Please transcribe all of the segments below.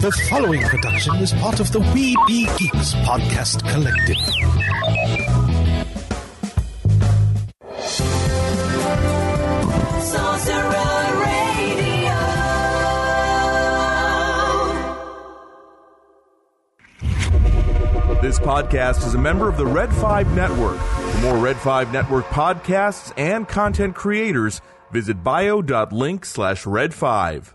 The following production is part of the We Be Geeks podcast collective. This podcast is a member of the Red 5 Network. For more Red 5 Network podcasts and content creators, visit bio.link slash red 5.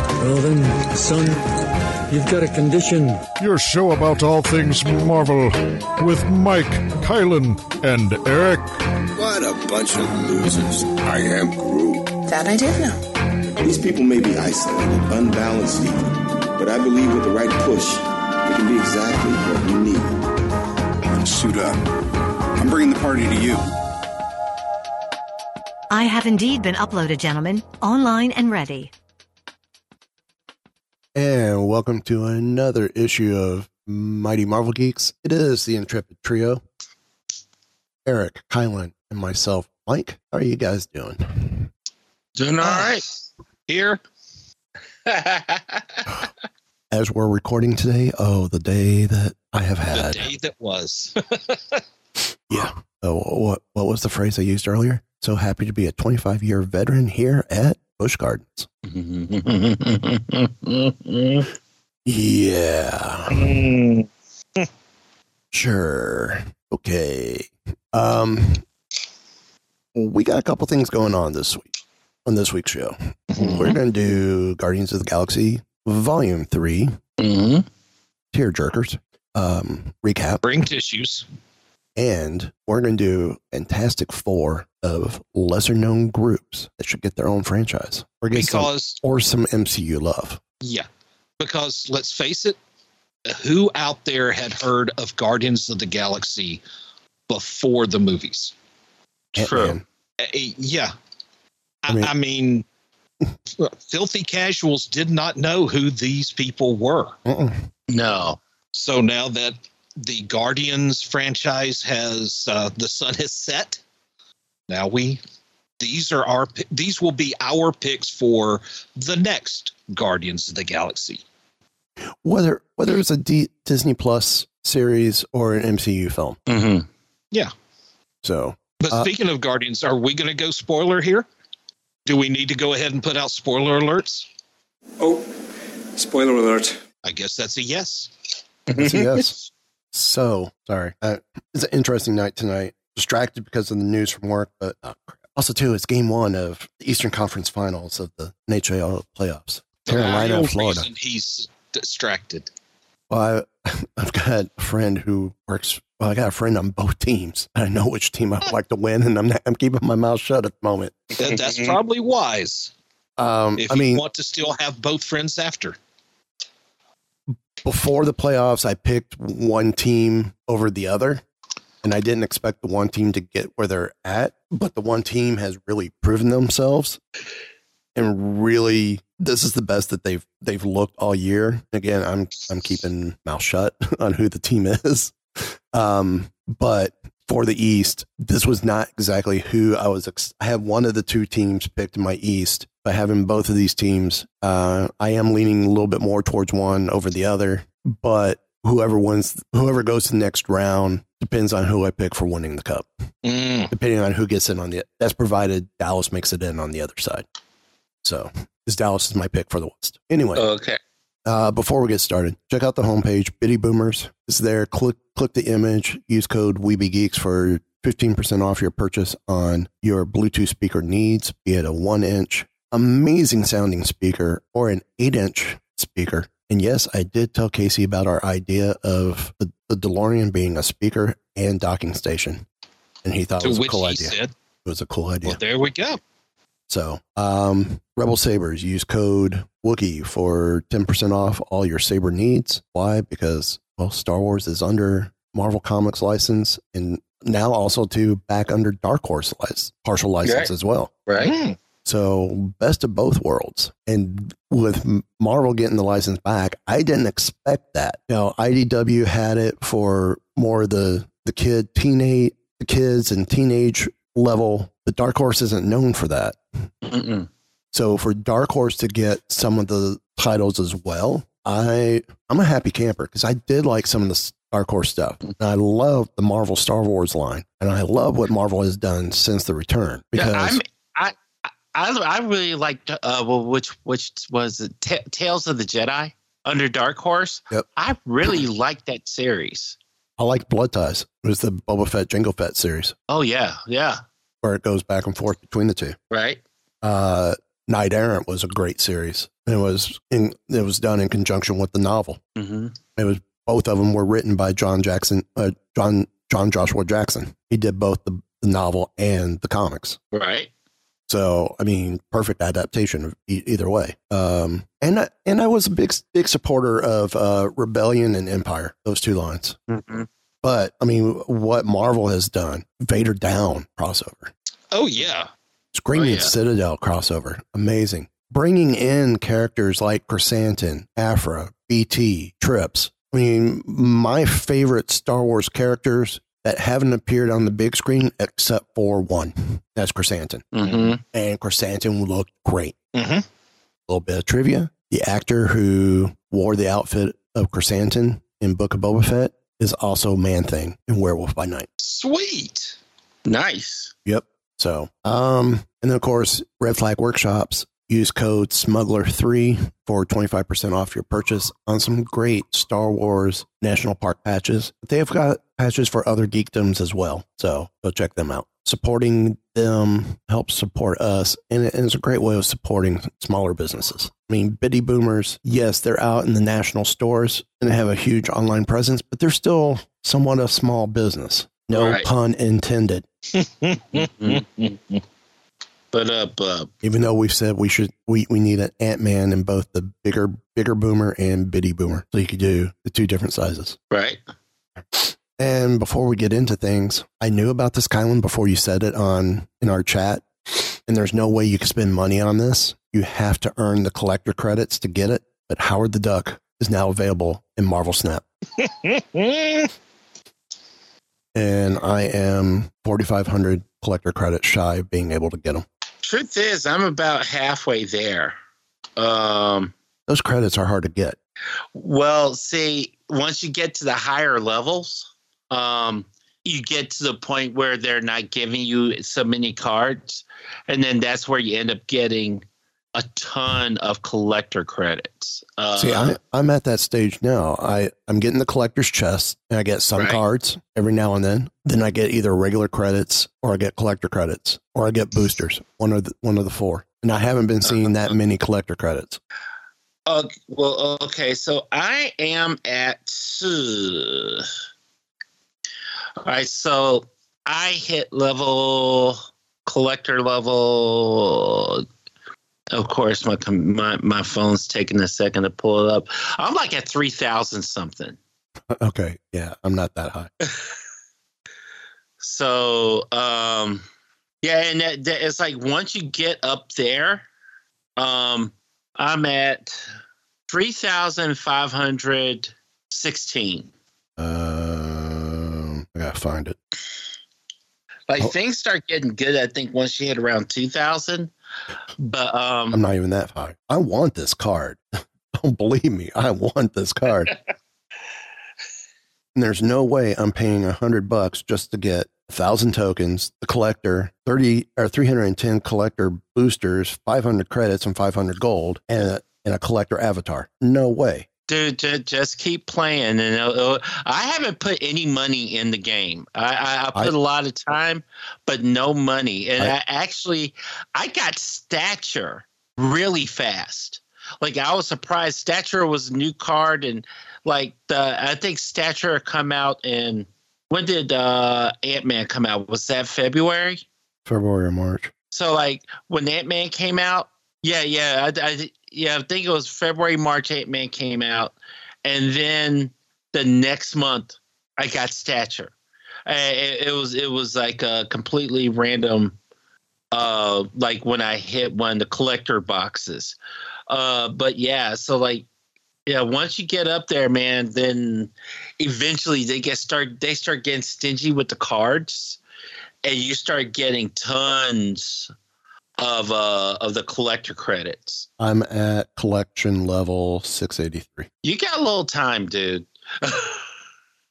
Well then, son, you've got a condition. Your show about all things Marvel with Mike, Kylan, and Eric. What a bunch of losers. I am Groot. That I did know. These people may be isolated, unbalanced even, but I believe with the right push, they can be exactly what we need. Suit up. I'm bringing the party to you. I have indeed been uploaded, gentlemen, online and ready. And welcome to another issue of Mighty Marvel Geeks. It is the Intrepid Trio. Eric, Kylan, and myself, Mike. How are you guys doing? Doing all right. Here. As we're recording today, oh, the day that I have had. The day that was. Yeah. Oh, what what was the phrase I used earlier? So happy to be a 25 year veteran here at Busch Gardens. Yeah. Sure. Okay. Um we got a couple things going on this week on this week's show. We're going to do Guardians of the Galaxy Volume 3 Mhm. Tear Jerkers um recap Bring tissues. and we're going to do Fantastic Four of lesser known groups that should get their own franchise or get some, Because, or some MCU love. yeah. Because let's face it, who out there had heard of Guardians of the Galaxy before the movies? Ant-Man. Uh, yeah. I, I mean- I mean, filthy casuals did not know who these people were. Uh-uh. No. So now that the Guardians franchise has uh, the sun has set, now we these are our these will be our picks for the next Guardians of the Galaxy. Whether whether it's a D, Disney Plus series or an MCU film. Mm-hmm. Yeah. So But Uh, speaking of Guardians, are we going to go spoiler here? Do we need to go ahead and put out spoiler alerts? Oh, spoiler alert. I guess that's a yes. Yes, yes. So sorry. Uh, it's an interesting night tonight. Distracted because of the news from work, but uh, also too, it's game one of the Eastern Conference Finals of the NHL playoffs. Carolina, and Florida. He's distracted. Well, I, I've got a friend who works. Well, I got a friend on both teams. I know which team I would like to win, and I'm not, I'm keeping my mouth shut at the moment. That, that's probably wise. Um, If I you mean, want to still have both friends after. before the playoffs, I picked one team over the other, and I didn't expect the one team to get where they're at. But the one team has really proven themselves, and really, this is the best that they've they've looked all year. Again, I'm I'm keeping mouth shut on who the team is, um, but for the East, this was not exactly who I was. Ex- I have one of the two teams picked in my East. By having both of these teams, uh, I am leaning a little bit more towards one over the other. But whoever wins, whoever goes to the next round, depends on who I pick for winning the cup. Mm. Depending on who gets in on the that's provided Dallas makes it in on the other side. So, because Dallas is my pick for the West. Anyway, Okay. uh, before we get started, check out the homepage. Bitty Boomers is there. Click click the image. Use code WeBeGeeks for fifteen percent off your purchase on your Bluetooth speaker needs, be it a one inch amazing sounding speaker or an eight inch speaker. And yes, I did tell Casey about our idea of the, the DeLorean being a speaker and docking station, and he thought To it was a cool idea. said, It was a cool idea. well, there we go. So, um, Rebel Sabers, use code Wookie for 10% off all your Saber needs. Why? Because, well, Star Wars is under Marvel Comics license and now also to back under Dark Horse license, partial license Right. as well. Right. Mm. So, best of both worlds. And with Marvel getting the license back, I didn't expect that. You know, IDW had it for more the the kid teenage the kids and teenage level. But Dark Horse isn't known for that. Mm-mm. So for Dark Horse to get some of the titles as well, I I'm a happy camper because I did like some of the Dark Horse stuff. And I love the Marvel Star Wars line, and I love what Marvel has done since the return. Because Yeah, I'm, I, I, I really liked, uh, well, which, which was? Ta Tales of the Jedi under Dark Horse. Yep. I really liked that series. I like Blood Ties. It was the Boba Fett Jango Fett series Oh, yeah. Yeah. where it goes back and forth between the two. Right. Uh, Knight Errant was a great series. It was in, it was done in conjunction with the novel. Mm-hmm. It was both of them were written by John Jackson, uh, John John Joshua Jackson. He did both the, the novel and the comics. Right. So I mean, perfect adaptation e- either way. Um, and I, and I was a big big supporter of uh, Rebellion and Empire, those two lines. Mm-hmm. But I mean, what Marvel has done, Vader Down crossover, Oh, yeah. Screaming Oh, yeah. Citadel crossover, amazing. Bringing in characters like Krrsantan, Aphra, BT, Trips. I mean, my favorite Star Wars characters that haven't appeared on the big screen except for one. That's Krrsantan. Mm-hmm. And Krrsantan looked great. Mm-hmm. A little bit of trivia. The actor who wore the outfit of Krrsantan in Book of Boba Fett is also Man Thing in Werewolf by Night. Sweet. Nice. Yep. So, um, and then of course, Red Flag Workshops. Use code Smuggler3 for 25% off your purchase on some great Star Wars National Park patches. They've got patches for other geekdoms as well. So go check them out. Supporting them helps support us, and it's a great way of supporting smaller businesses. I mean, Bitty Boomers, yes, they're out in the national stores and they have a huge online presence, but they're still somewhat a small business. No Right. pun intended. But up, uh, Even though we've said we should, we, we need an Ant Man in both the bigger bigger boomer and bitty boomer, so you could do the two different sizes. right. And before we get into things, I knew about this Kylan before you said it on in our chat, and there's no way you can spend money on this. You have to earn the collector credits to get it. But Howard the Duck is now available in Marvel Snap, and I am 4,500 collector credits shy of being able to get them. Truth is, I'm about halfway there. Um, Those credits are hard to get. well, see, once you get to the higher levels, um, you get to the point where they're not giving you so many cards, and then that's where you end up getting a ton of collector credits. Uh, See, I, I'm at that stage now. I, I'm getting the collector's chest, and I get some Right. cards every now and then. Then I get either regular credits, or I get collector credits, or I get boosters. One of the one of the four. And I haven't been seeing that many collector credits. Uh, well, okay, so I am at. Uh, all right, so I hit level collector level. Of course, my my my phone's taking a second to pull it up. I'm like at three thousand something. Okay, yeah, I'm not that high. So, um, yeah, and that, that, it's like once you get up there, um, I'm at three thousand five hundred sixteen. Um, I gotta find it. Like Oh. things start getting good, I think, once you hit around two thousand. But um, I'm not even that high. I want this card. Don't believe me. I want this card. And there's no way I'm paying a hundred bucks just to get a thousand tokens, the collector, 30 or 310 collector boosters, 500 credits and 500 gold and a, and a collector avatar. No way. Dude, ju- just keep playing, and it'll- it'll- I haven't put any money in the game. I, I, I put I- a lot of time, but no money. And I- I, actually, I got stature really fast. Like I was surprised. Stature was a new card, and like the I think Stature come out in when did uh, Ant Man come out? Was that February? February or March. So like when Ant Man came out, yeah, yeah, I, I yeah, I think it was February, March. Ant Man came out, and then the next month I got Stature. Uh, It, it was it was like a completely random, uh, like when I hit one of the collector boxes. Uh, but yeah, so like yeah, once you get up there, man, then eventually they get start they start getting stingy with the cards, and you start getting tons of uh of the collector credits. I'm at collection level 683. You got a little time, dude.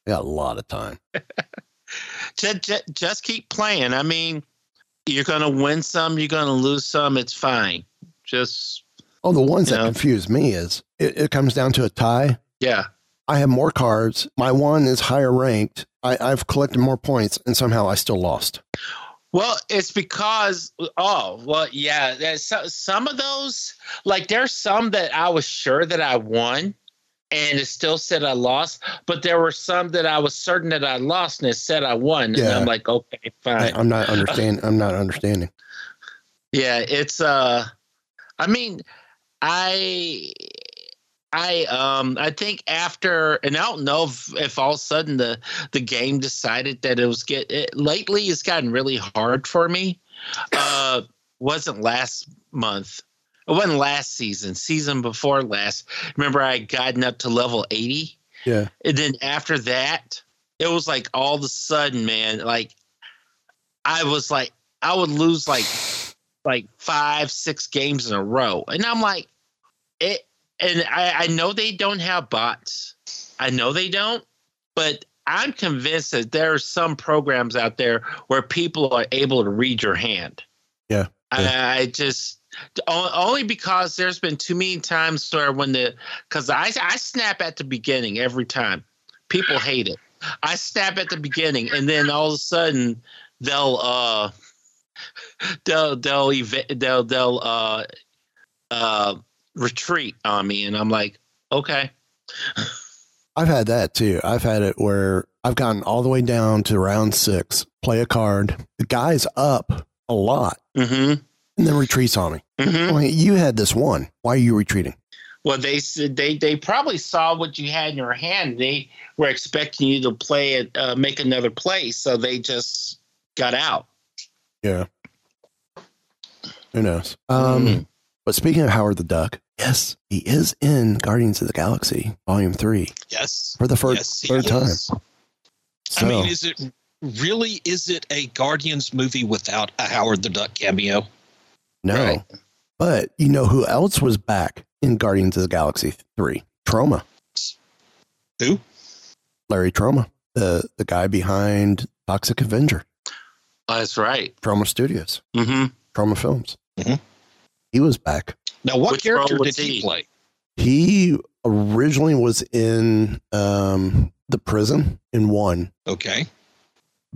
Got a lot of time. just, just, just keep playing. I mean, you're gonna win some, you're gonna lose some. It's fine. Just Oh, the ones that Yeah. confuse me is it, it comes down to a tie. yeah. I have more cards. My one is higher ranked. I, I've collected more points, and somehow I still lost. Well, it's because oh well, yeah. So, some of those, like there's some that I was sure that I won, and it still said I lost. But there were some that I was certain that I lost, and it said I won. And Yeah. I'm like, okay, fine. I'm not understanding. I'm not understanding. Yeah, it's uh I mean, I I um I think after and I don't know if, if all of a sudden the the game decided that it was get it, lately it's gotten really hard for me. Uh wasn't last month. It wasn't last season, season before last. Remember I had gotten up to level 80? Yeah. And then after that, it was like all of a sudden, man, like I was like I would lose like like five, six games in a row. And I'm like, it and I, I know they don't have bots. I know they don't, but I'm convinced that there are some programs out there where people are able to read your hand. Yeah. I, I just only because there's been too many times where when the because I I snap at the beginning every time. People hate it. I snap at the beginning, and then all of a sudden they'll uh they'll they'll they'll they'll uh uh retreat on me, and I'm like, okay, I've had that too. I've had it where I've gotten all the way down to round six, play a card. The guy's up a lot mm-hmm. and then retreats on me. Mm-hmm. You had this one. Why are you retreating? Well, they said they they probably saw what you had in your hand. They were expecting you to play it, uh, make another play, so they just got out. Yeah. Who knows? Um, Mhm. But speaking of Howard the Duck, yes, he is in Guardians of the Galaxy Volume 3 Yes. for the first Yes, he third time. So, I mean, is it really? Is it a Guardians movie without a Howard the Duck cameo? no. right. But you know who else was back in Guardians of the Galaxy 3? Trauma. Who? Larry Trauma, the, the guy behind Toxic Avenger, That's right. Troma Studios, Mm-hmm. Troma Films. Mhm. He was back. Now, what Which character did he, he? play? He originally was in um, the prison in one, Okay.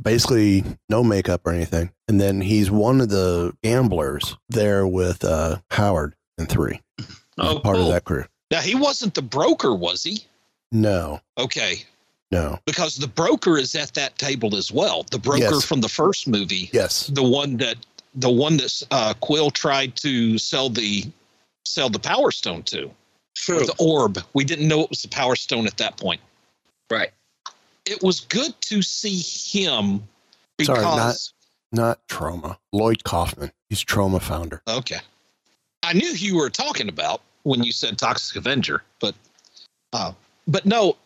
basically no makeup or anything. And then he's one of the gamblers there with uh, Howard in three. He's Oh, part cool. of that crew. Now he wasn't the broker, was he? No, Okay, no. because the broker is at that table as well. The broker Yes. from the first movie, Yes. the one that the one that uh, Quill tried to sell the sell the Power Stone to, or True. the orb. We didn't know it was the Power Stone at that point. Right. It was good to see him because Sorry, not- Not Troma. Lloyd Kaufman. He's Troma founder. Okay. I knew who you were talking about when you said Toxic Avenger, but uh, but no,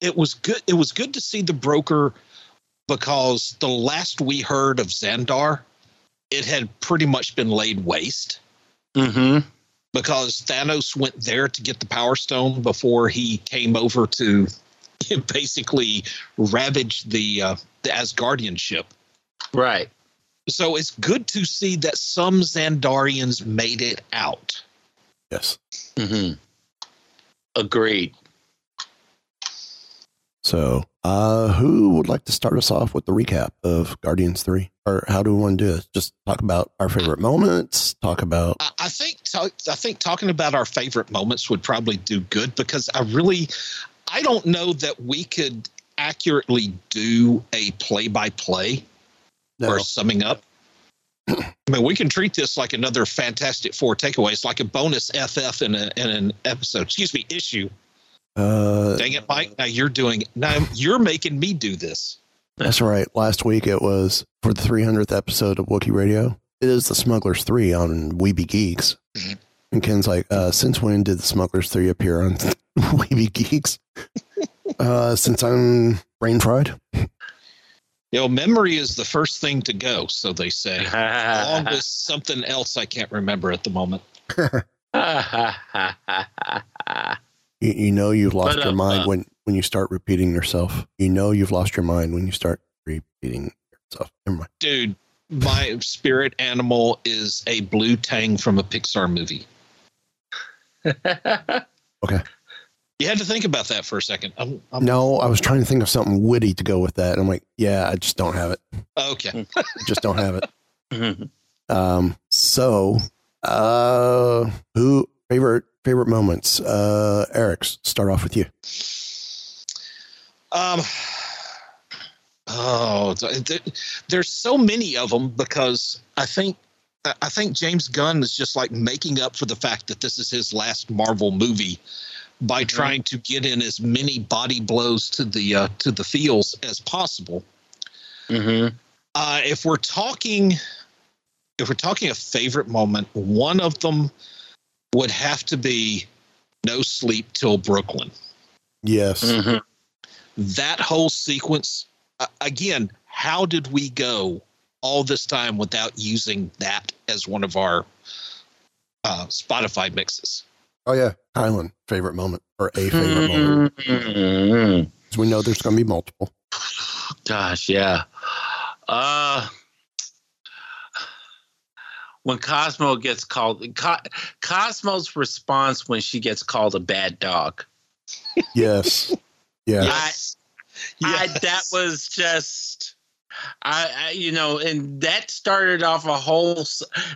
it was good. It was good to see the broker because the last we heard of Xandar, it had pretty much been laid waste Mm-hmm. because Thanos went there to get the Power Stone before he came over to basically ravage the uh, the Asgardian ship. Right. So it's good to see that some Xandarians made it out. Yes. Mm-hmm. Agreed. So, uh, who would like to start us off with the recap of Guardians 3? Or how do we want to do this? Just talk about our favorite moments, talk about. I, I think I think talking about our favorite moments would probably do good because I really I don't know that we could accurately do a play by play or summing up. I mean, we can treat this like another Fantastic Four takeaways, like a bonus FF in, a, in an episode. Excuse me, issue. Uh, Dang it, Mike! Now you're doing. Now you're making me do this. That's right. Last week it was for the 300th episode of Wookiee Radio. It is the Smugglers 3 on We Be Geeks. Mm-hmm. And Ken's like, uh, since when did the Smugglers 3 appear on We Be Geeks? uh, since I'm brain fried. You know, memory is the first thing to go, so they say. along with something else I can't remember at the moment. You, you know you've lost But, your uh, mind uh, when, when you start repeating yourself. You know you've lost your mind when you start repeating yourself. Never mind. Dude, my spirit animal is a blue tang from a Pixar movie. Okay. You had to think about that for a second. I'm, I'm, No, I was trying to think of something witty to go with that. And I'm like, yeah, I just don't have it. Okay. I just don't have it. Um, so, uh, who favorite favorite moments? Uh, Eric, start off with you. Um. Oh, th- th- there's so many of them because I think I think James Gunn is just like making up for the fact that this is his last Marvel movie by trying to get in as many body blows to the uh, to the feels as possible. Mm-hmm. Uh, if we're talking, if we're talking a favorite moment, one of them would have to be "No Sleep Till Brooklyn." Yes. that whole sequence uh, again how did we go all this time without using that as one of our uh, spotify mixes Oh yeah, Kylan, favorite moment or a favorite moment? Mm-hmm. 'Cause we know there's going to be multiple. Gosh, yeah. Uh when Cosmo gets called Co- Cosmo's response when she gets called a bad dog. Yes. Yeah. I, I, that was just I, I you know and that started off a whole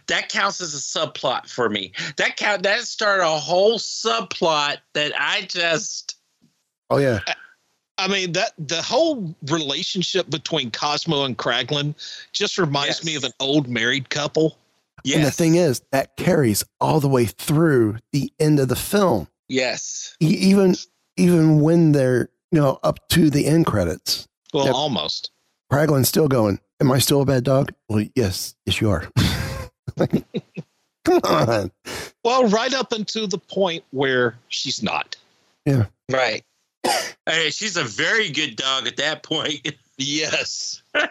that counts as a subplot for me that count that started a whole subplot that i just Oh yeah. i mean that the whole relationship between cosmo and kraglin just reminds me of an old married couple And the thing is, that carries all the way through the end of the film. yes E- even even when they're you know up to the end credits. well Yep. almost Kraglin's still going. Am I still a bad dog? Well, yes, yes, you are. Come on. well right up until the point where she's not Yeah. right hey she's a very good dog at that point yes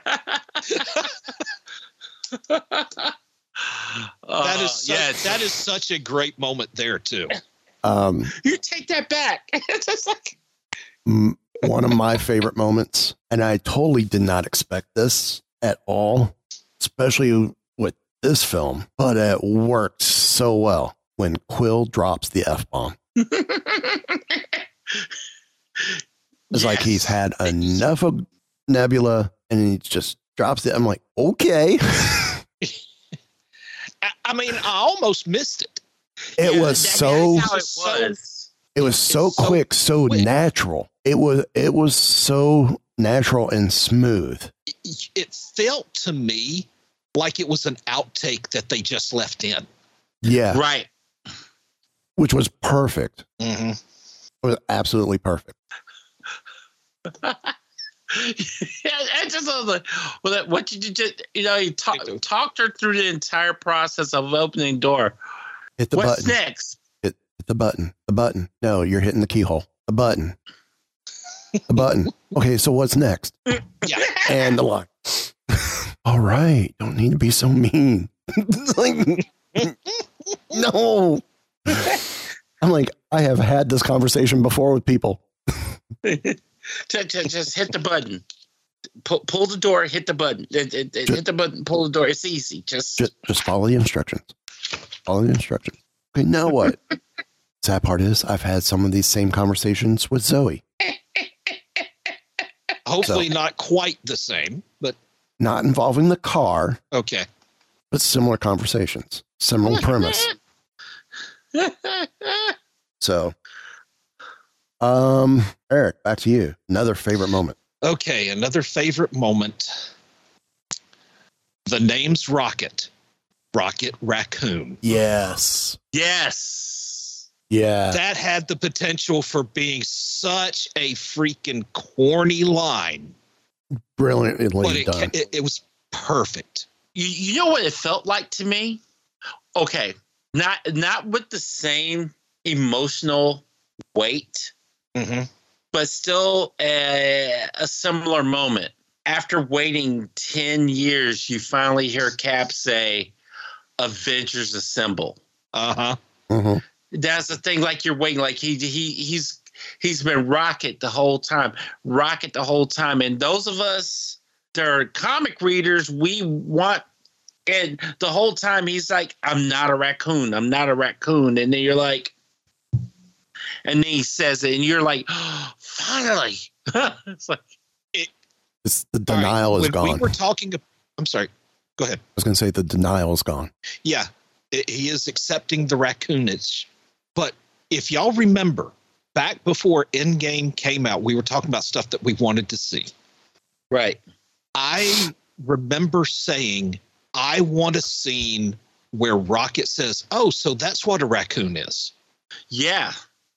Uh, that is such, yes. that is such a great moment there too Um, you take that back it's just like one of my favorite moments, and I totally did not expect this at all, especially with this film, but it worked so well when Quill drops the F bomb. It's like he's had enough of Nebula and he just drops it. I'm like, okay. I, I mean i almost missed it It was so it was it was so quick, so natural. It was it was so natural and smooth. it felt to me like it was an outtake that they just left in. Yeah. right Which was perfect. Mm-hmm. It was absolutely perfect. yeah, I just was like, well, that- what did you just, you know, you talk, talked her through the entire process of opening door. Hit the What's button. next? Hit, hit the button. The button. No, you're hitting the keyhole. The button. The button. Okay, so what's next? Yeah. And the lock. All right. Don't need to be so mean. Like, no. I'm like, I have had this conversation before with people. just, just, just hit the button. Pull, pull the door, hit the button. It, it, it, hit the button, pull the door. It's easy. Just Just, just follow the instructions. Follow the instructions. Okay, now what? Sad part is, I've had some of these same conversations with Zoe. Hopefully So- not quite the same, but Not involving the car, okay. but similar conversations, similar premise. So, um, Eric, back to you. Another favorite moment. Okay, another favorite moment. The name's Rocket. Rocket Raccoon. Yes. yes. Yeah. That had the potential for being such a freaking corny line, Brilliantly but it, done. it, it was perfect. You, you know what it felt like to me? Okay, not not with the same emotional weight, Mm-hmm. but still a, a similar moment. After waiting 10 years, you finally hear Cap say, Avengers Assemble. Uh huh. Mhm. That's the thing, like you're waiting, like he he he's he's been rocket the whole time, rocket the whole time. And those of us that are comic readers, we want and the whole time he's like, I'm not a raccoon, I'm not a raccoon. And then you're like, and then he says it, and you're like, oh, finally. it's like It's, the denial is when gone. we were talking, I'm sorry. Go ahead. I was going to say the denial is gone. Yeah, i- he is accepting the raccoonage. But if y'all remember, back before Endgame came out, we were talking about stuff that we wanted to see. Right. I remember saying, I want a scene where Rocket says, Oh, so that's what a raccoon is. Yeah.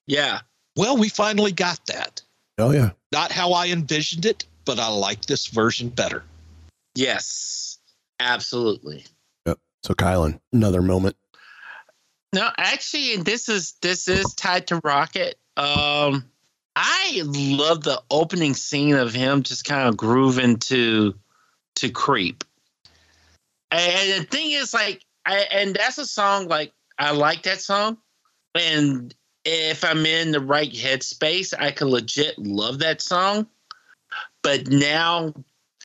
Yeah. Well, we finally got that. Oh, yeah. Not how I envisioned it, but I like this version better. Yes. Absolutely. Yep. So, Kylan, another moment. No, actually, and this is this is tied to Rocket. Um, I love the opening scene of him just kind of grooving to to creep. And the thing is, like, I, and that's a song like I like that song, and if I'm in the right headspace, I can legit love that song. But now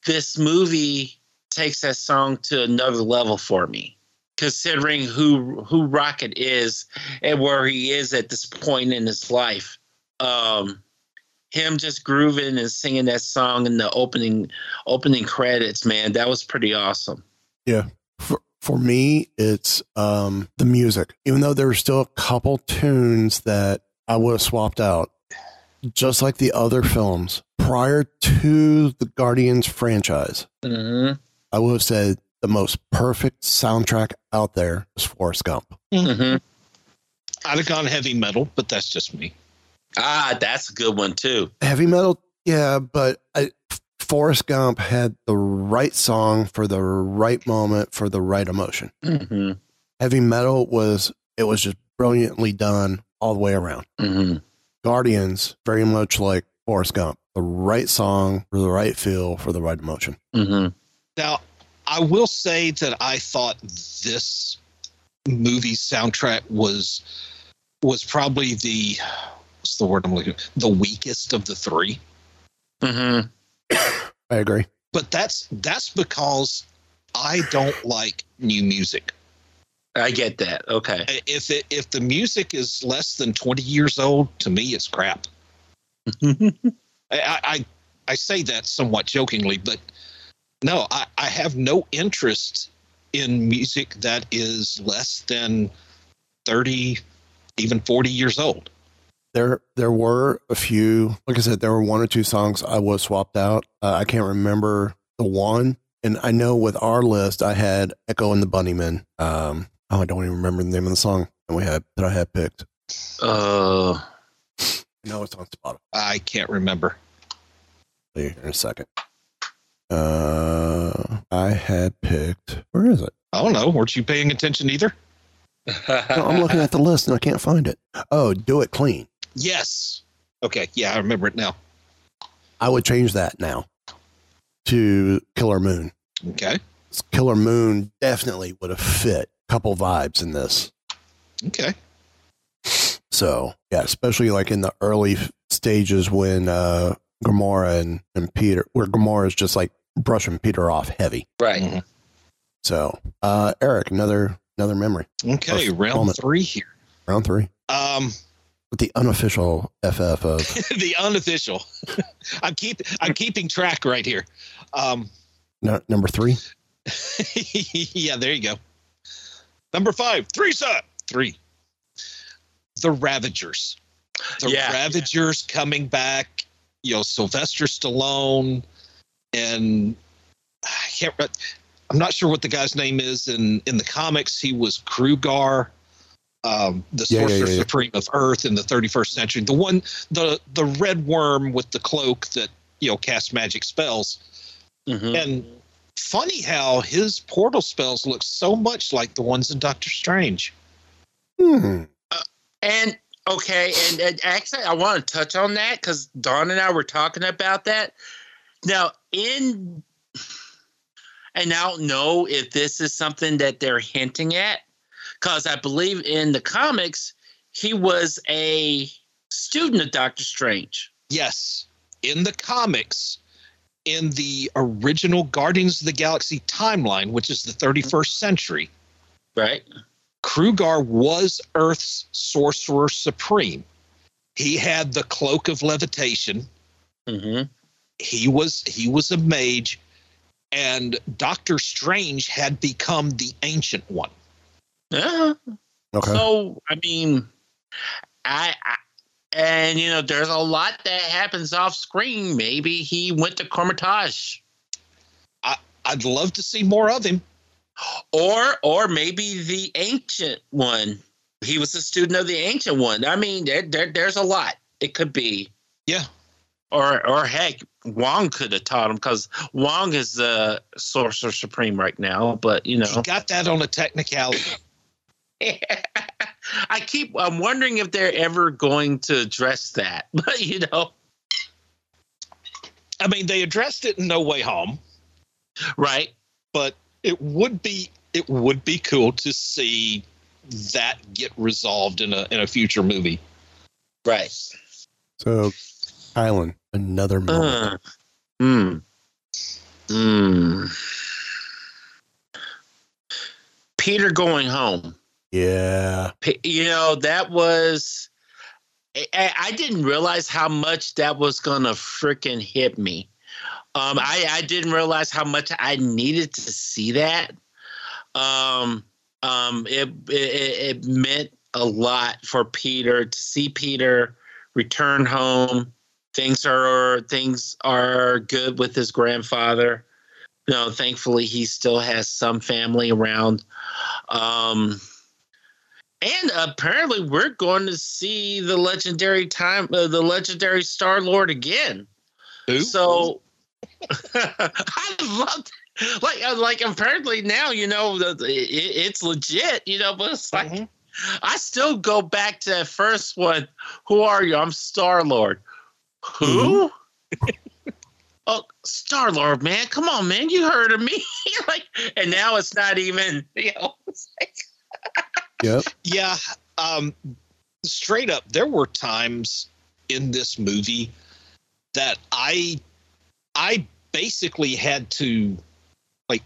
this movie takes that song to another level for me considering who who Rocket is and where he is at this point in his life. Um, him just grooving and singing that song in the opening opening credits, man, that was pretty awesome. Yeah. For, for me, it's um, the music. Even though there's still a couple tunes that I would have swapped out, just like the other films prior to the Guardians franchise, Mm-hmm. I would have said the most perfect soundtrack out there is Forrest Gump. Mm-hmm. I'd have gone heavy metal, but that's just me. Ah, that's a good one too. Heavy metal, yeah, but I, Forrest Gump had the right song for the right moment for the right emotion. Mm-hmm. Heavy metal was it was just brilliantly done all the way around. Mm-hmm. Guardians, very much like Forrest Gump, the right song for the right feel for the right emotion. Mm-hmm. Now, I will say that I thought this movie soundtrack was was probably the what's the word I'm looking the weakest of the three. Mm-hmm. I agree. But that's that's because I don't like new music. I get that. Okay. If it if the music is less than 20 years old, to me it's crap. I, I I say that somewhat jokingly, but no, I, I have no interest in music that is less than 30, even 40 years old. There, there were a few. Like I said, there were one or two songs I was swapped out. Uh, I can't remember the one, and I know with our list, I had Echo and the Bunnymen. Um, oh, I don't even remember the name of the song that we had that I had picked. Uh, no, it's on Spotify. I can't remember. Here in a second. Uh, I had picked. Where is it? I don't know. Weren't you paying attention either? No, I'm looking at the list and I can't find it. Oh, do it clean. Yes. Okay. Yeah, I remember it now. I would change that now to Killer Moon. Okay. Killer Moon definitely would have fit a couple vibes in this. Okay. So yeah, especially like in the early stages when uh, Gamora and, and Peter, where Gamora is just like brushing Peter off heavy. Right. Mm-hmm. So, uh, Eric, another another memory. Okay, Or round moment. three here. Round three. Um, With the unofficial FF of the unofficial. I'm keep I'm keeping track right here. Um, no, number three. yeah, there you go. Number five, three set three. The Ravagers. The Yeah. Ravagers coming back. You know, Sylvester Stallone, and I can't. I'm not sure what the guy's name is in in the comics. He was Krugarr, um, the Yeah, yeah, Sorcerer yeah, yeah. Supreme of Earth in the 31st century. The one, the the red worm with the cloak that you know casts magic spells. Mhm. And funny how his portal spells look so much like the ones in Doctor Strange. Hmm. And okay, and, and actually, I want to touch on that because Dawn and I were talking about that. Now, in and I don't know if this is something that they're hinting at because I believe in the comics he was a student of Doctor Strange. Yes, in the comics, in the original Guardians of the Galaxy timeline, which is the 31st century, Right. Krugarr was Earth's sorcerer supreme. He had the cloak of levitation. Mm-hmm. He was he was a mage, and Doctor Strange had become the ancient one. Yeah. Okay. So I mean, I, I and you know, there's a lot that happens off screen. Maybe he went to Kamar-Taj, I, I'd love to see more of him. or or maybe the ancient one. He was a student of the ancient one. I mean, there, there there's a lot. It could be. Yeah. Or or heck, Wong could have taught him because Wong is the sorcerer supreme right now. But you know, He got that on a technicality. I keep I'm wondering if they're ever going to address that. But you know, I mean, they addressed it in No Way Home, right? but it would be it would be cool to see that get resolved in a in a future movie. Right. So, Kylan, another moment. Uh, hmm. Hmm. Peter going home. Yeah. You know, that was. I- I, didn't realize how much that was going to freaking hit me. Um, I, I didn't realize how much I needed to see that. Um, um, it, it, it meant a lot for Peter to see Peter return home. Things are things are good with his grandfather. You know, thankfully he still has some family around. Um, and apparently we're going to see the legendary time, uh, the legendary Star Lord again. Who? So I love, like, uh, like apparently now you know it, it's legit, you know. But it's like I still go back to that first one. Who are you? I'm Star Lord. Who? oh, Star Lord, man! Come on, man! You heard of me? like, and now it's not even. You know, it's like, Yep. Yeah, um, straight up, there were times in this movie that I I basically had to like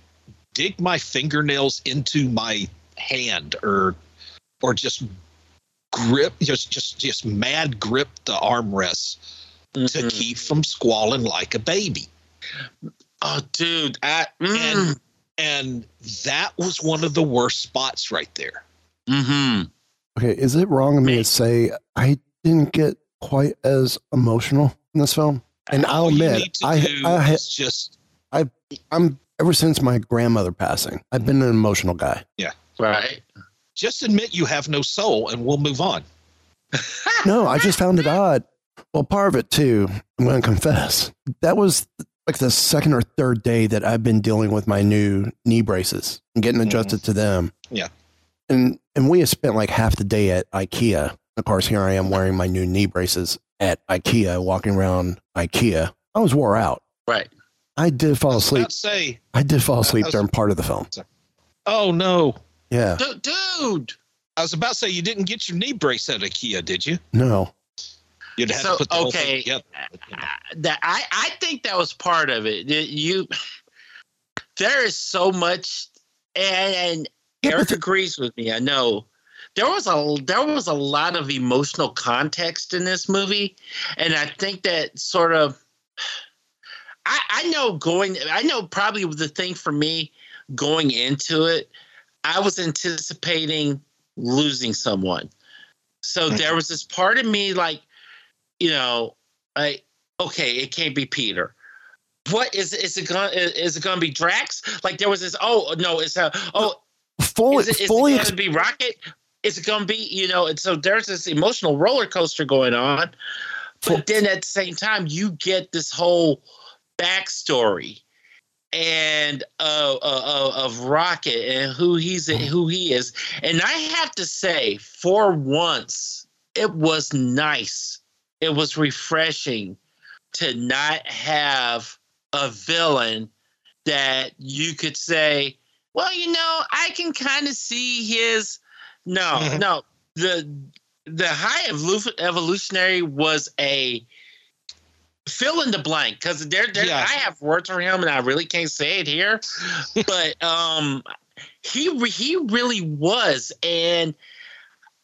dig my fingernails into my hand or or just grip just just just mad grip the armrests to keep from squalling like a baby. oh, dude! I, mm, And and that was one of the worst spots right there. Mm-hmm. Okay. Is it wrong of me to say I didn't get quite as emotional in this film? And I'll admit, need I, I, just I, I'm ever since my grandmother passing, I've been an emotional guy. yeah, Right. just admit you have no soul, and we'll move on. No, I just found it odd. Well, part of it too, I'm going to confess, that was like the second or third day that I've been dealing with my new knee braces and getting adjusted to them. Yeah. And and we had spent like half the day at IKEA. Of course, here I am wearing my new knee braces at IKEA, walking around IKEA. I was wore out. Right. I did fall asleep. Let's say, I did fall asleep was- during part of the film. oh no, Yeah. Du- dude. I was about to say you didn't get your knee brace at IKEA, did you? No. You'd have So, to put the whole okay. thing together. Uh, that I I think that was part of it. That You there is so much, and, and Eric agrees with me. I know there was a there was a lot of emotional context in this movie, and I think that sort of. I, I know going. I know probably the thing for me going into it, I was anticipating losing someone. So mm-hmm. there was this part of me like, you know, I okay, it can't be Peter. What is is it going? Is it going to be Drax? Like there was this. Oh no, it's a oh. Fully, is it, is fully it going to be Rocket? Is it going to be you know? And so there's this emotional roller coaster going on, but then at the same time you get this whole backstory and uh, uh, of Rocket and who he's who he is. And I have to say, for once, it was nice. It was refreshing to not have a villain that you could say, well, you know, I can kind of see his. No, no, the the high evolu- evolutionary was a fill in the blank because there, there Yeah. I have words for him and I really can't say it here, but um, he he really was, and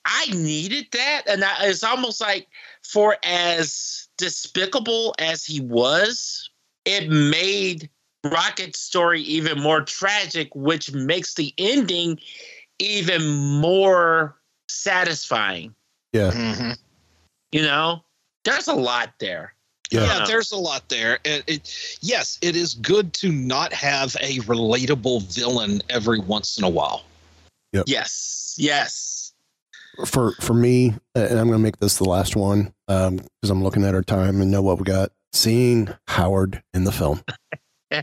I needed that, and I, it's almost like for as despicable as he was, it made Rocket's story even more tragic, which makes the ending even more satisfying. Yeah. Mm-hmm. You know, there's a lot there. Yeah, Yeah. there's a lot there. It, it, yes, it is good to not have a relatable villain every once in a while. Yes, yes. for for me, and I'm going to make this the last one um, because I'm looking at our time and know what we got. Seeing Howard in the film,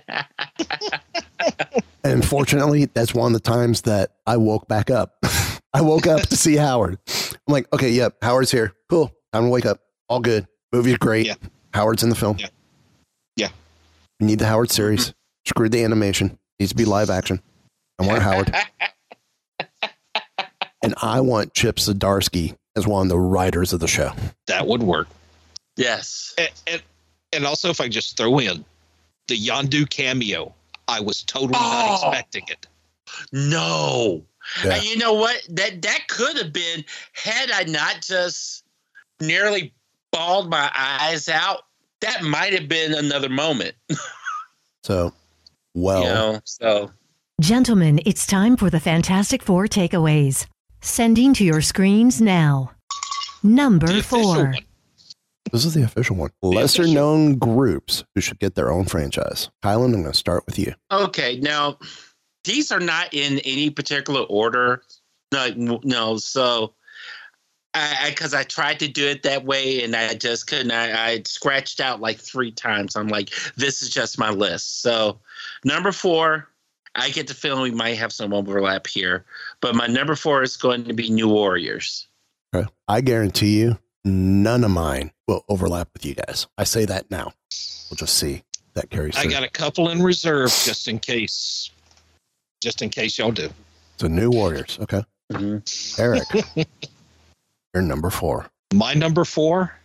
and fortunately, that's one of the times that I woke back up. I woke up to see Howard. I'm like, okay, yep, Howard's here. Cool. I'm gonna wake up. All good. Movie's great. Howard's in the film. Yeah. Yeah. We need the Howard series. Mm-hmm. Screw the animation. Needs to be live action. I want Howard. and I want Chip Zdarsky as one of the writers of the show. That would work. Yes. And, and, and also, if I just throw in the Yondu cameo, I was totally not Oh. expecting it. No. Yeah. And you know what? That that could have been had I not just nearly bawled my eyes out. That might have been another moment. So, well, You know, so Gentlemen, it's time for the Fantastic Four takeaways. Sending to your screens now. Number four. This is the official one. Lesser known groups who should get their own franchise. Kylan, I'm going to start with you. Okay, now these are not in any particular order. No, no. So, I because I, tried to do it that way and I just couldn't. I, I scratched out like three times. I'm like, this is just my list. So, number four, I get the feeling we might have some overlap here, but my number four is going to be New Warriors. Okay. I guarantee you, none of mine will overlap with you guys. I say that now. We'll just see if that carries I through. got a couple in reserve just in case, just in case y'all do. So, New Warriors. Okay. Mm-hmm. Eric, you're number four. My number four,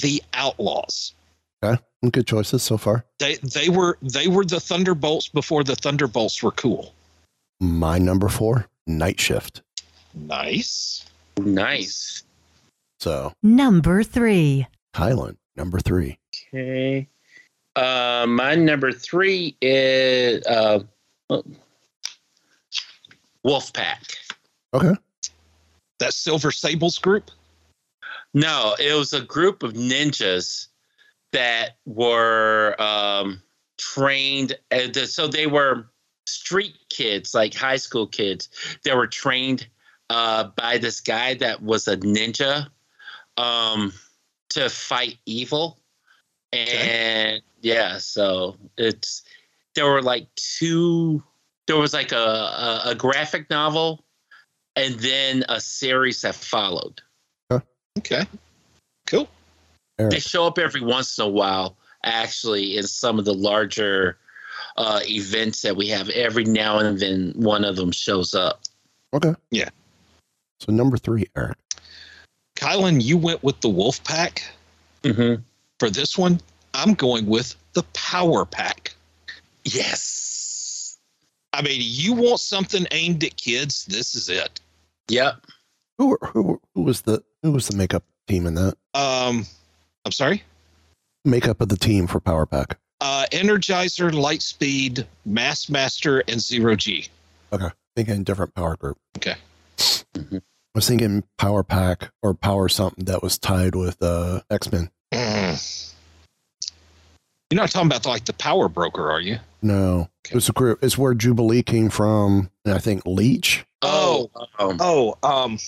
the Outlaws. Okay. Good choices so far. They they were they were the Thunderbolts before the Thunderbolts were cool. My number four, Night Shift. Nice. Nice. So, Number three. Kylan, number three. Okay. Uh, my number three is uh, Wolfpack. Okay. That Silver Sables group. No, it was a group of ninjas that were um, trained. uh, the- So they were street kids, like high school kids. They were trained uh, by this guy that was a ninja um, to fight evil. And yeah, so it's there were like two. There was like a, a, a graphic novel, and then a series that followed. Okay. Cool. They show up every once in a while, actually, in some of the larger uh, events that we have. Every now and then, one of them shows up. Okay. Yeah. So, number three, Eric. Kylan, you went with the Wolf Pack. Mm-hmm. For this one, I'm going with the Power Pack. Yes. I mean, you want something aimed at kids? This is it. Yep. Who who who was the who was the makeup team in that? Um, I'm sorry. Makeup of the team for Power Pack. Uh, Energizer, Lightspeed, Mass Master, and Zero G. Okay, thinking different power group. Okay. I was thinking Power Pack or Power something that was tied with uh, X Men. Mm. You're not talking about like the Power Broker, are you? No, it was a group. It's where Jubilee came from, and I think Leech. Oh, oh, um,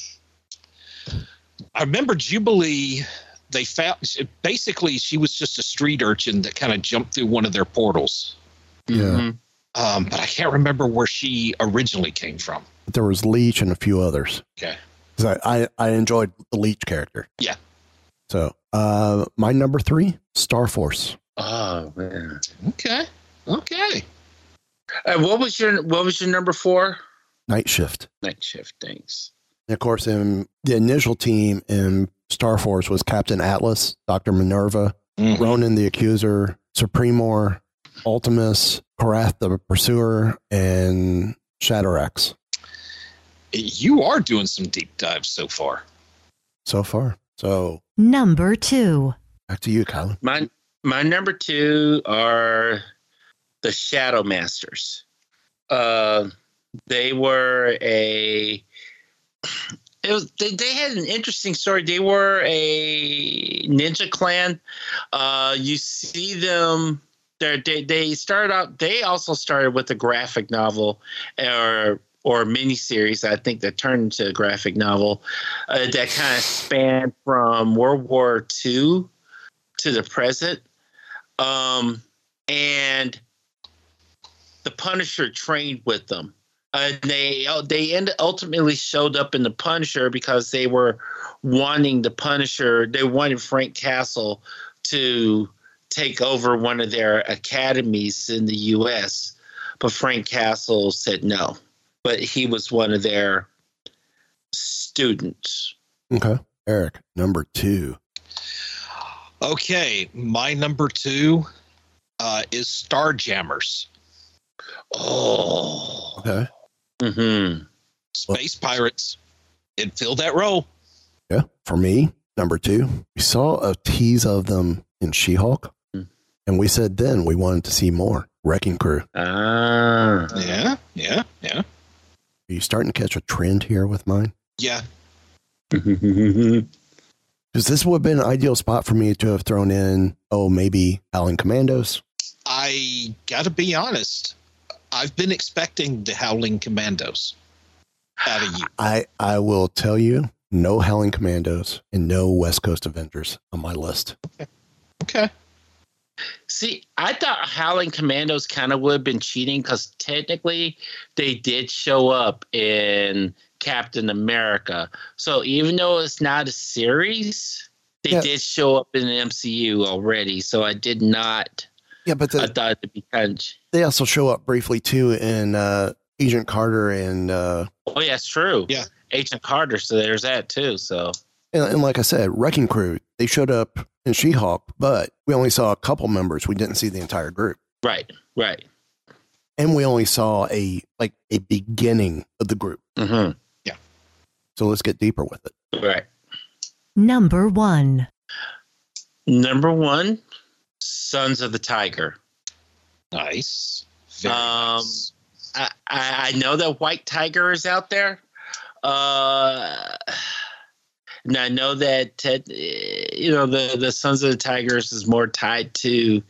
I remember Jubilee. They found basically she was just a street urchin that kind of jumped through one of their portals. Yeah, Um, but I can't remember where she originally came from. there was Leech and a few others. Okay. 'Cause I, I I enjoyed the Leech character. Yeah. So, uh, my number three, Star Force. Oh man. Okay. Okay. Uh, what was your What was your number four? Night Shift. Night shift. Thanks. And of course, in the initial team in Star Force was Captain Atlas, Doctor Minerva, Ronan the Accuser, Supremor, Ultimus, Korath the Pursuer, and Shatterax. You are doing some deep dives so far. So far. So Number two. back to you, Colin. My my number two are the Shadow Masters. Uh, they were a. It was, they, they had an interesting story. They were a ninja clan. Uh, you see them. they're- They they started out. They also started with a graphic novel, or or miniseries. I think that turned into a graphic novel uh, that kind of spanned from World War II to the present. Um, and the Punisher trained with them. Uh, they they end, ultimately showed up in the Punisher because they were wanting the Punisher. They wanted Frank Castle to take over one of their academies in the U.S., but Frank Castle said no. But he was one of their students. Okay. Eric, number two. Okay, my number two uh, is Starjammers. Oh, Okay. mm-hmm. Space Pirates. It filled that role. Yeah. For me, number two, we saw a tease of them in She Hulk, and we said then we wanted to see more. Wrecking Crew. Ah. Yeah, yeah, yeah, Are you starting to catch a trend here with mine? yeah. Because this would have been an ideal spot for me to have thrown in, oh, maybe Howling Commandos. I gotta be honest. I've been expecting the Howling Commandos out of you. I, I will tell you, no Howling Commandos and no West Coast Avengers on my list. Okay. See, I thought Howling Commandos kind of would have been cheating because technically they did show up in Captain America. So even though it's not a series, they Yeah. did show up in the MCU already. So I did not. Yeah, but I thought it'd be kind of. they also show up briefly too in uh, Agent Carter and, uh, Oh, yeah, it's true. Yeah. Agent Carter. So there's that too. So and and like I said, Wrecking Crew. They showed up in She Hulk, but we only saw a couple members. We didn't see the entire group, right, right. and we only saw a like a beginning of the group. Mm-hmm. Yeah. So let's get deeper with it. Right. Number one. Number one, Sons of the Tiger. Nice. Very Um, nice. I, I I know that White Tiger is out there. Uh, and I know that Ted, eh, you know the the Sons of the Tigers is more tied to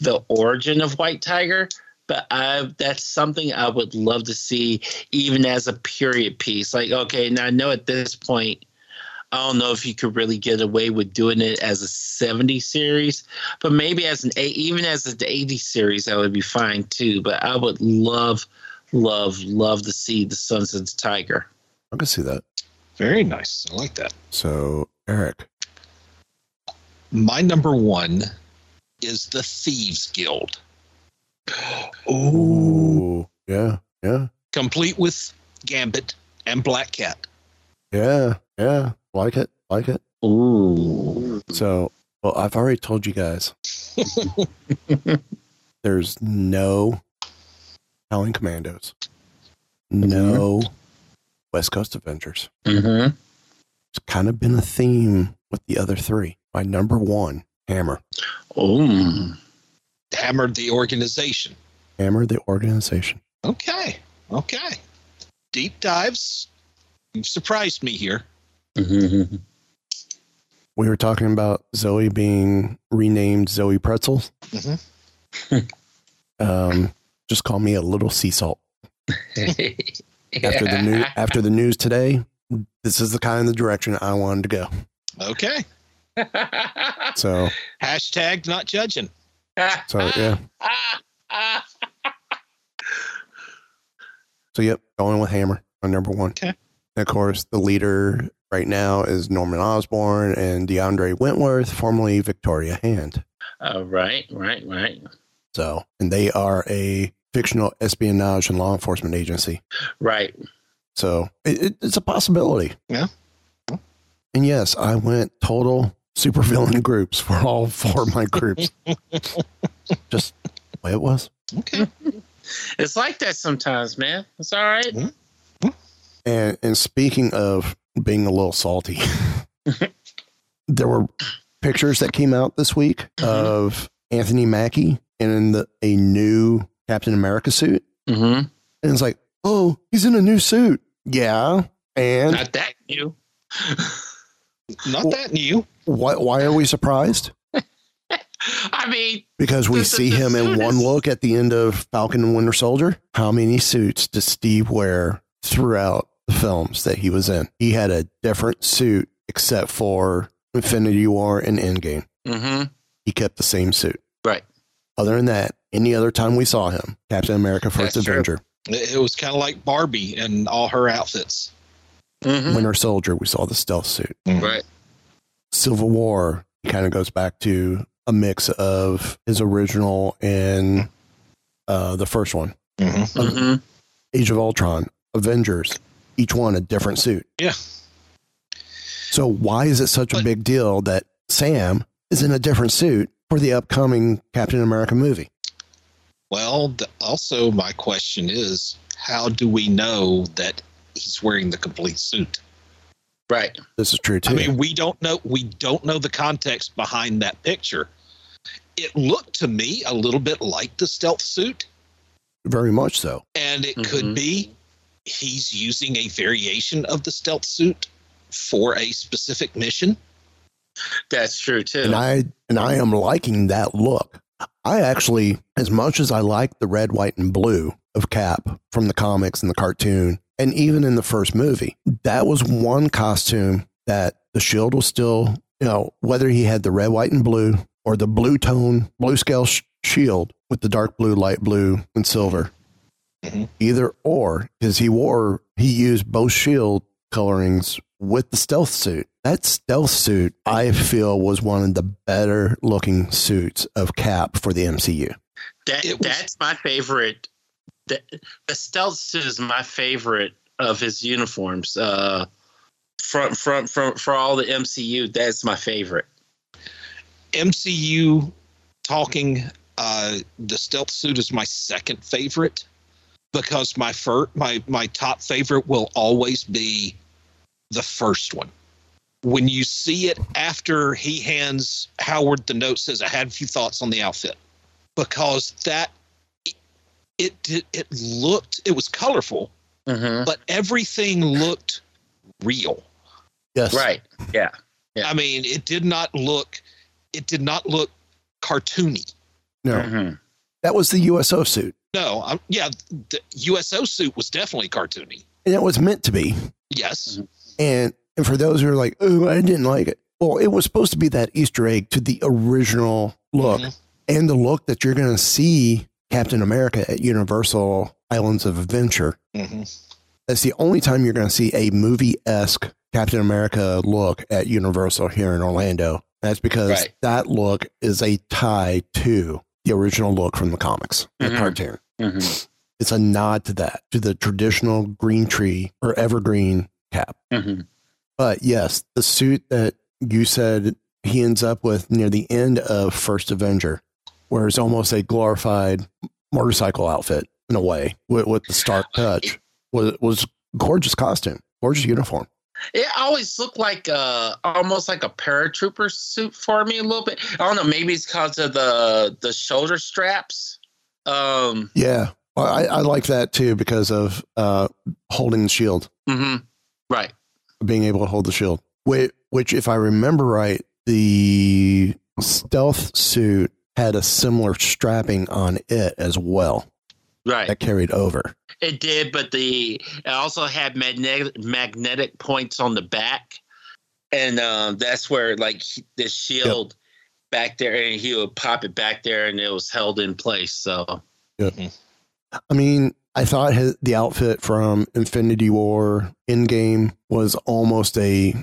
the origin of White Tiger. But I that's something I would love to see, even as a period piece. Like, okay, now I know at this point, I don't know if you could really get away with doing it as a 70 series, but maybe as an eight, even as an 80 series, that would be fine too. But I would love, love, love to see the Sons of the Tiger. I can see that. Very nice. I like that. So Eric, My number one is the Thieves Guild. Oh, yeah, yeah, Complete with Gambit and Black Cat. yeah, yeah. Like it, like it. Ooh. So Well, I've already told you guys. There's no Howling Commandos, no West Coast Avengers. Mm-hmm. It's kind of been a theme with the other three. My number one, Hammer. Oh, Hammer the organization. Hammer, the organization. Okay. Okay. Deep dives. You've surprised me here. Mm-hmm. We were talking about Zoe being renamed Zoe Pretzels. Mm-hmm. Um, just call me a little sea salt. After the new after the news today, this is the kind of the direction I wanted to go. Okay. So, Hashtag not judging. so yeah. So yep, going with Hammer on number one. Okay. And of course, the leader right now is Norman Osborn and DeAndre Wentworth, formerly Victoria Hand. Uh, right, right, right, So, and they are a fictional espionage and law enforcement agency. right. So it, it, it's a possibility. Yeah. And yes, I went total supervillain groups for all four of my groups. Just the way it was. Okay. It's like that sometimes, man. It's all right. And and speaking of being a little salty, there were pictures that came out this week mm-hmm. of Anthony Mackie and in the, a new Captain America suit. Mm-hmm. And it's like, oh, he's in a new suit. Yeah. And Not that new. Not that new. why, why are we surprised? I mean, Because we The- see the him in one is- look at the end of Falcon and Winter Soldier. How many suits does Steve wear throughout the films that he was in? He had a different suit except for Infinity War and Endgame. mm-hmm. He kept the same suit. right. Other than that, any other time we saw him, Captain America First That's. Avenger, It it was kind of like Barbie and all her outfits. Mm-hmm. Winter Soldier, we saw the stealth suit. Right. Civil War kind of goes back to a mix of his original and uh, the first one. Mm-hmm. Mm-hmm. Age of Ultron, Avengers, each one a different suit. Yeah. So why is it such a big deal that Sam is in a different suit for the upcoming Captain America movie? Well, the, also my question is, how do we know that he's wearing the complete suit? Right. This is true too. I mean, we don't know. We don't know the context behind that picture. It looked to me a little bit like the stealth suit, Very much so. and it Mhm. could be he's using a variation of the stealth suit for a specific mission. That's true too. And I and I am liking that look. I actually, as much as I like the red, white, and blue of Cap from the comics and the cartoon, and even in the first movie, that was one costume that the shield was still, you know, whether he had the red, white, and blue or the blue tone, blue scale sh- shield with the dark blue, light blue, and silver. Mhm. Either or, because he wore, he used both shield colorings with the stealth suit. That stealth suit, I feel, was one of the better looking suits of Cap for the MCU. that was- that's my favorite. The, the stealth suit is my favorite of his uniforms. Uh, from from from for all the MCU, that's my favorite. MCU talking, uh, the stealth suit is my second favorite because my fir- my my top favorite will always be the first one. When you see it after he hands Howard the note, says, "I had a few thoughts on the outfit," because that it it, it looked it was colorful, Mm-hmm. but everything looked real. Yes. Right. Yeah. Yeah. I mean, it did not look it did not look cartoony. No, Mhm. that was the USO suit. No, I'm, yeah, the USO suit was definitely cartoony. And it was meant to be. Yes. And and for those who are like, oh, I didn't like it. Well, it was supposed to be that Easter egg to the original look Mhm. and the look that you're going to see Captain America at Universal Islands of Adventure. hmm That's the only time you're going to see a movie esque Captain America look at Universal here in Orlando. That's because Right. that look is a tie to the original look from the comics, the Mhm. cartoon. Mhm. It's a nod to that, to the traditional green tree or evergreen cap. Mhm. But yes, the suit that you said he ends up with near the end of First Avenger, where it's almost a glorified motorcycle outfit in a way with, with the Stark touch. Was was gorgeous costume, gorgeous uniform. It always looked like uh almost like a paratrooper suit for me a little bit. I don't know, maybe it's because of the the shoulder straps. Um Yeah, I, I like that too because of uh, holding the shield, hmm Right. being able to hold the shield. Which, which, if I remember right, the stealth suit had a similar strapping on it as well Right. that carried over. It did, but the it also had magnetic magnetic points on the back, and um, that's where like he- the shield back there, and he would pop it back there, and it was held in place. So I mean, I thought his, the outfit from Infinity War Endgame was almost a.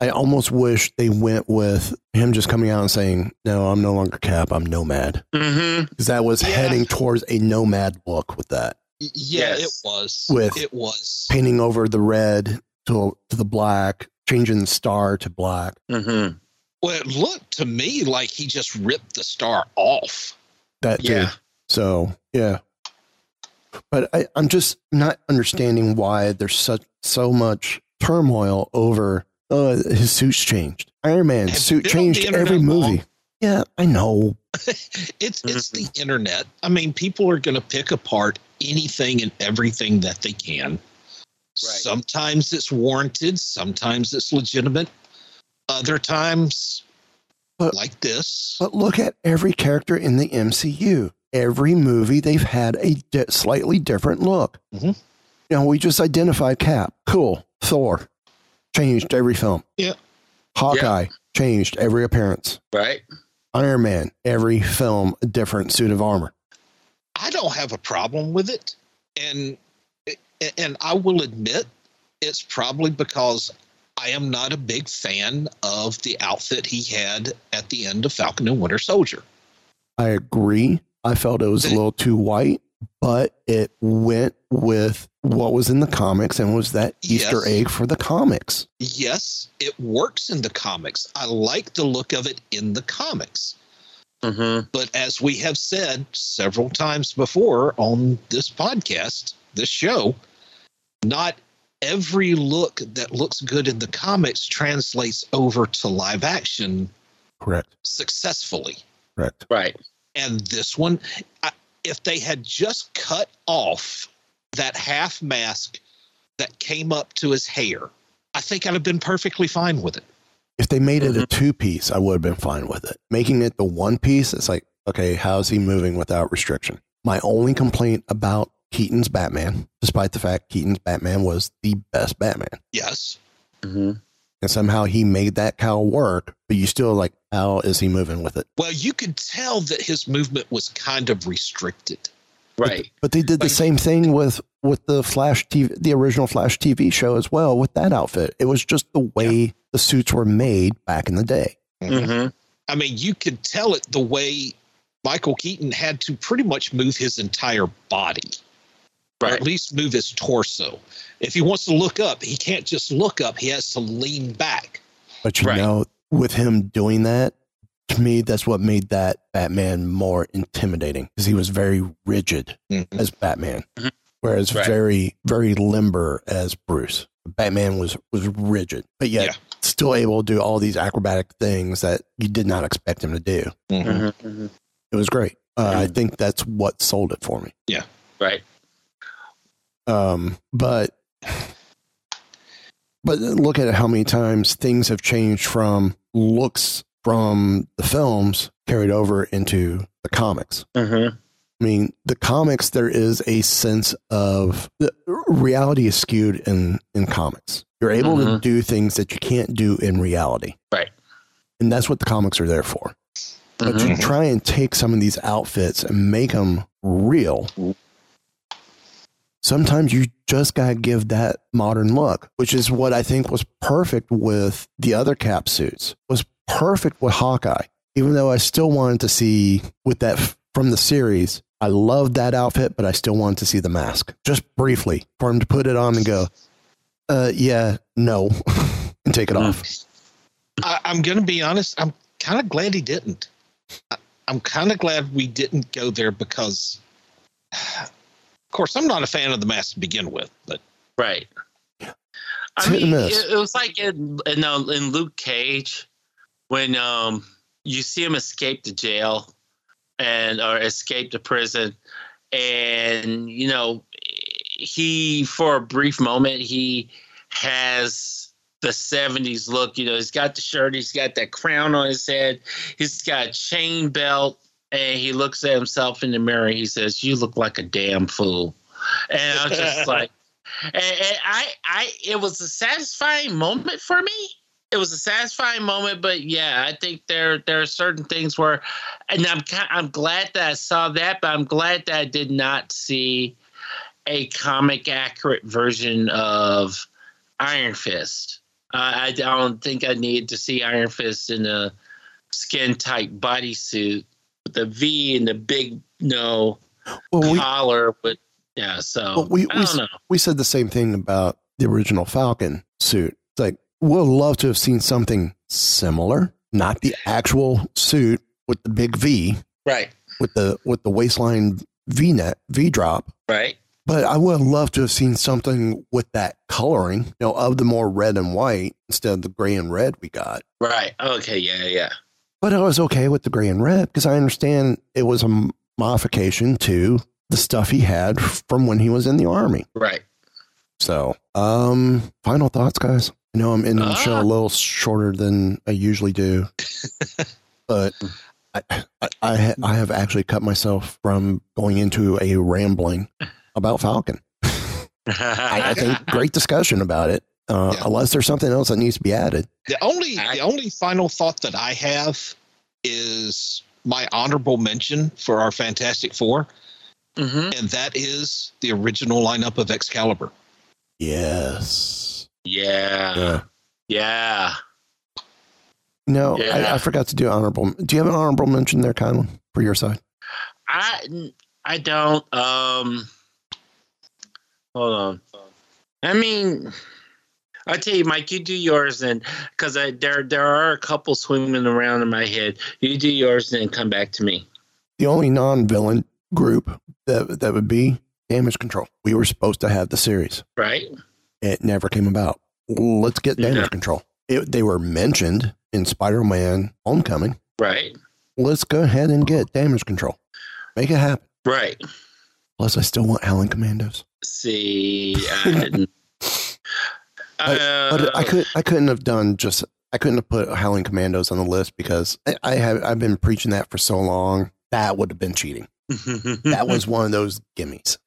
I almost wish they went with him just coming out and saying, "No, I'm no longer Cap. I'm Nomad," mm-hmm. because that was heading towards a Nomad look with that, Yeah, Yes. it was. With- it was. painting over the red to to the black, changing the star to black. Mm-hmm. Well, it looked to me like he just ripped the star off. That too. Yeah. So yeah, but I, I'm just not understanding why there's such so much turmoil over uh, his suit's changed. Iron Man's Have suit been on the changed internet every movie. long? Yeah, I know. It's it's the internet. I mean, people are going to pick apart anything and everything that they can. Sometimes it's warranted. Sometimes it's legitimate. Other times, But- like this, But look at every character in the MCU. Every movie, they've had a di- slightly different look. Mhm. You know, we just identified Cap. Cool. Thor changed every film. Yeah. Hawkeye changed every appearance. Right. Iron Man, every film, a different suit of armor. I don't have a problem with it, and and I will admit it's probably because I am not a big fan of the outfit he had at the end of Falcon and Winter Soldier. I agree. I felt it was a little too white, but it went with what was in the comics and was that Easter Yes. egg for the comics. Yes, it works in the comics. I like the look of it in the comics. Mm-hmm. But as we have said several times before on this podcast, this show, not every look that looks good in the comics translates over to live action Correct. successfully. Correct. Right. And this one, I, if they had just cut off that half mask that came up to his hair, I think I'd have been perfectly fine with it. If they made Mm-hmm. it a two piece, I would have been fine with it. Making it the one piece, it's like, okay, how's he moving without restriction? My only complaint about Keaton's Batman, despite the fact Keaton's Batman was the best Batman, Yes. Mm-hmm. and somehow he made that cowl work, but you still like, how is he moving with it? Well, you could tell that his movement was kind of restricted. Right. But they did the same thing with with the Flash TV, the original Flash TV show as well with that outfit. It was just the way the suits were made back in the day. Mm-hmm. I mean, you could tell it the way Michael Keaton had to pretty much move his entire body, or Right. at least move his torso. If he wants to look up, he can't just look up, he has to lean back. But you Right. know, with him doing that, to me, that's what made that Batman more intimidating because he was very rigid Mhm. as Batman, Mhm. whereas Right. very, very limber as Bruce. Batman was was rigid, but yet Yeah. still able to do all these acrobatic things that you did not expect him to do. Mm-hmm. It was great. Uh, I think that's what sold it for me. Yeah, right. Um, but but look at how many times things have changed from looks from the films carried over into the comics. Mm-hmm. I mean, the comics there is a sense of the reality is skewed in in comics. You're able to Mhm. do things that you can't do in reality, Right. and that's what the comics are there for. But Mhm. to try and take some of these outfits and make them real, sometimes you just got to give that modern look, which is what I think was perfect with the other cap suits, was perfect with Hawkeye. Even though I still wanted to see with that from the series, I loved that outfit, but I still wanted to see the mask just briefly for him to put it on and go, uh, yeah, no, and take it off. I, I'm going to be honest. I'm kind of glad he didn't. I, I'm kind of glad we didn't go there because, of course, I'm not a fan of the mask to begin with, but right. I mean, it, it was like in in, uh, in Luke Cage when um you see him escape the jail and or escape the prison, and you know he for a brief moment he has the 70s look. You know he's got the shirt he's got that crown on his head he's got a chain belt and he looks at himself in the mirror he says you look like a damn fool and i was just like and, and I, I, it was a satisfying moment for me. It was a satisfying moment, but yeah, I think there there are certain things where, and I'm I'm glad that I saw that, but I'm glad that I did not see a comic accurate version of Iron Fist. Uh, I don't think I need to see Iron Fist in a skin tight bodysuit the V and the big no Well, we- collar, but yeah, so Well, we I we, don't know. we said the same thing about the original Falcon suit. It's like we'll love to have seen something similar, not the actual suit with the big V, Right. with the with the waistline V net V drop. Right. But I would love to have seen something with that coloring, you know, of the more red and white instead of the gray and red we got. Right. Okay. Yeah. Yeah. But I was okay with the gray and red because I understand it was a modification to the stuff he had from when he was in the army. Right. So, um, final thoughts, guys. I know I'm in the show a little shorter than I usually do, but I, I, I, ha- I have actually cut myself from going into a rambling about Falcon. I, I think great discussion about it. Uh, Unless there's something else that needs to be added. The only the only final thought that I have is my honorable mention for our Fantastic 4 Mm-hmm. and that is the original lineup of Excalibur. Yes. Yeah. Yeah. Yeah. No, Yeah. I, I forgot to do honorable. Do you have an honorable mention there, Kylan, for your side? I I don't. Um. Hold on. I mean, I tell you, Mike, you do yours, and because there there are a couple swimming around in my head. You do yours, and then come back to me. The only non-villain group that that would be Damage Control. We were supposed to have the series. Right. It never came about. Let's get Damage Yeah. Control. It, they were mentioned in Spider-Man: Homecoming. Right. Let's go ahead and get Damage Control. Make it happen. Right. Plus, I still want Howling Commandos. See, I didn't. But, but I uh, could I couldn't have done just I couldn't have put Howling Commandos on the list because I, I have I've been preaching that for so long. That would have been cheating. that was one of those gimmies.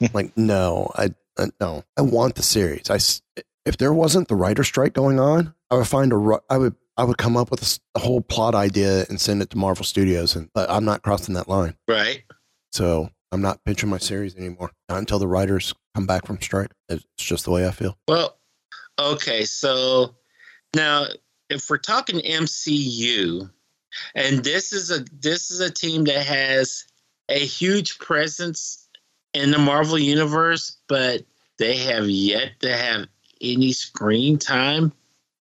like no, I, I no, I want the series. I if there wasn't the writer strike going on, I would find a ru- I would I would come up with a whole plot idea and send it to Marvel Studios, and but I'm not crossing that line. right. So I'm not pitching my series anymore. Not until the writers come back from strike. It's just the way I feel. Well, okay. So now, if we're talking MCU, and this is a this is a team that has a huge presence in the Marvel universe, but they have yet to have any screen time.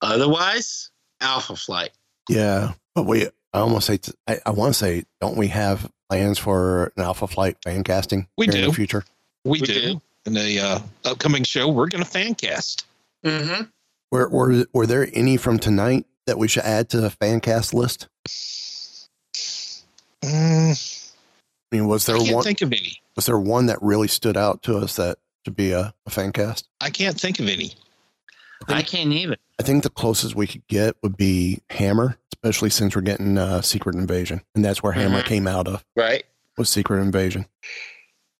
Otherwise, Alpha Flight. Yeah, but we I almost say I, I want to say don't we have plans for an Alpha Flight fan casting We here in do. the future? We, do. In the uh, upcoming show, we're going to fan cast. Mm-hmm. Were, were were there any from tonight that we should add to the fan cast list? Mm, I mean, was there I can't one? think of any. Was there one that really stood out to us that should be a, a fan cast? I can't think of any. I can't even. I think the closest we could get would be Hammer, especially since we're getting uh, Secret Invasion, and that's where Hammer Mhm. came out of Right. was Secret Invasion.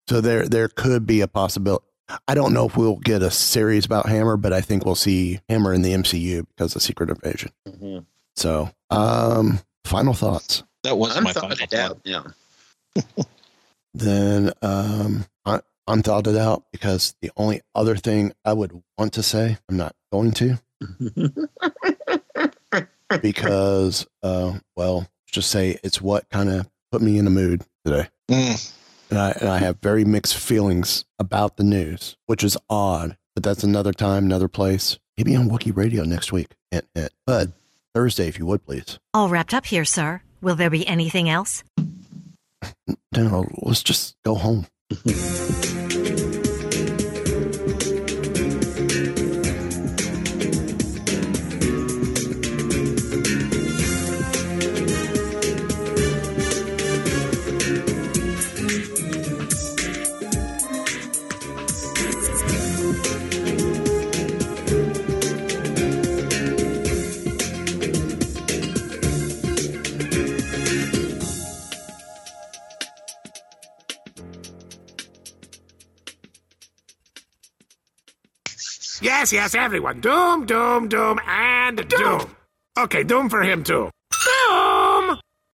So there there could be a possibility. I don't know if we'll get a series about Hammer, but I think we'll see Hammer in the MCU because of Secret Invasion. Mm-hmm. So, um, final thoughts. That was I'm my thought final thought. out. Yeah. Then um, I, I'm thought it out because the only other thing I would want to say, I'm not going to because, uh, well, just say it's what kind of put me in a mood today. Mm. And I, and I have very mixed feelings about the news, which is odd, but that's another time, another place. Maybe on Wookiee Radio next week. Hint, hint. But Thursday, if you would, please. All wrapped up here, sir. Will there be anything else? No, let's just go home. Yes, yes, everyone. Doom, doom, doom, and doom. doom. Okay, doom for him too. Doom!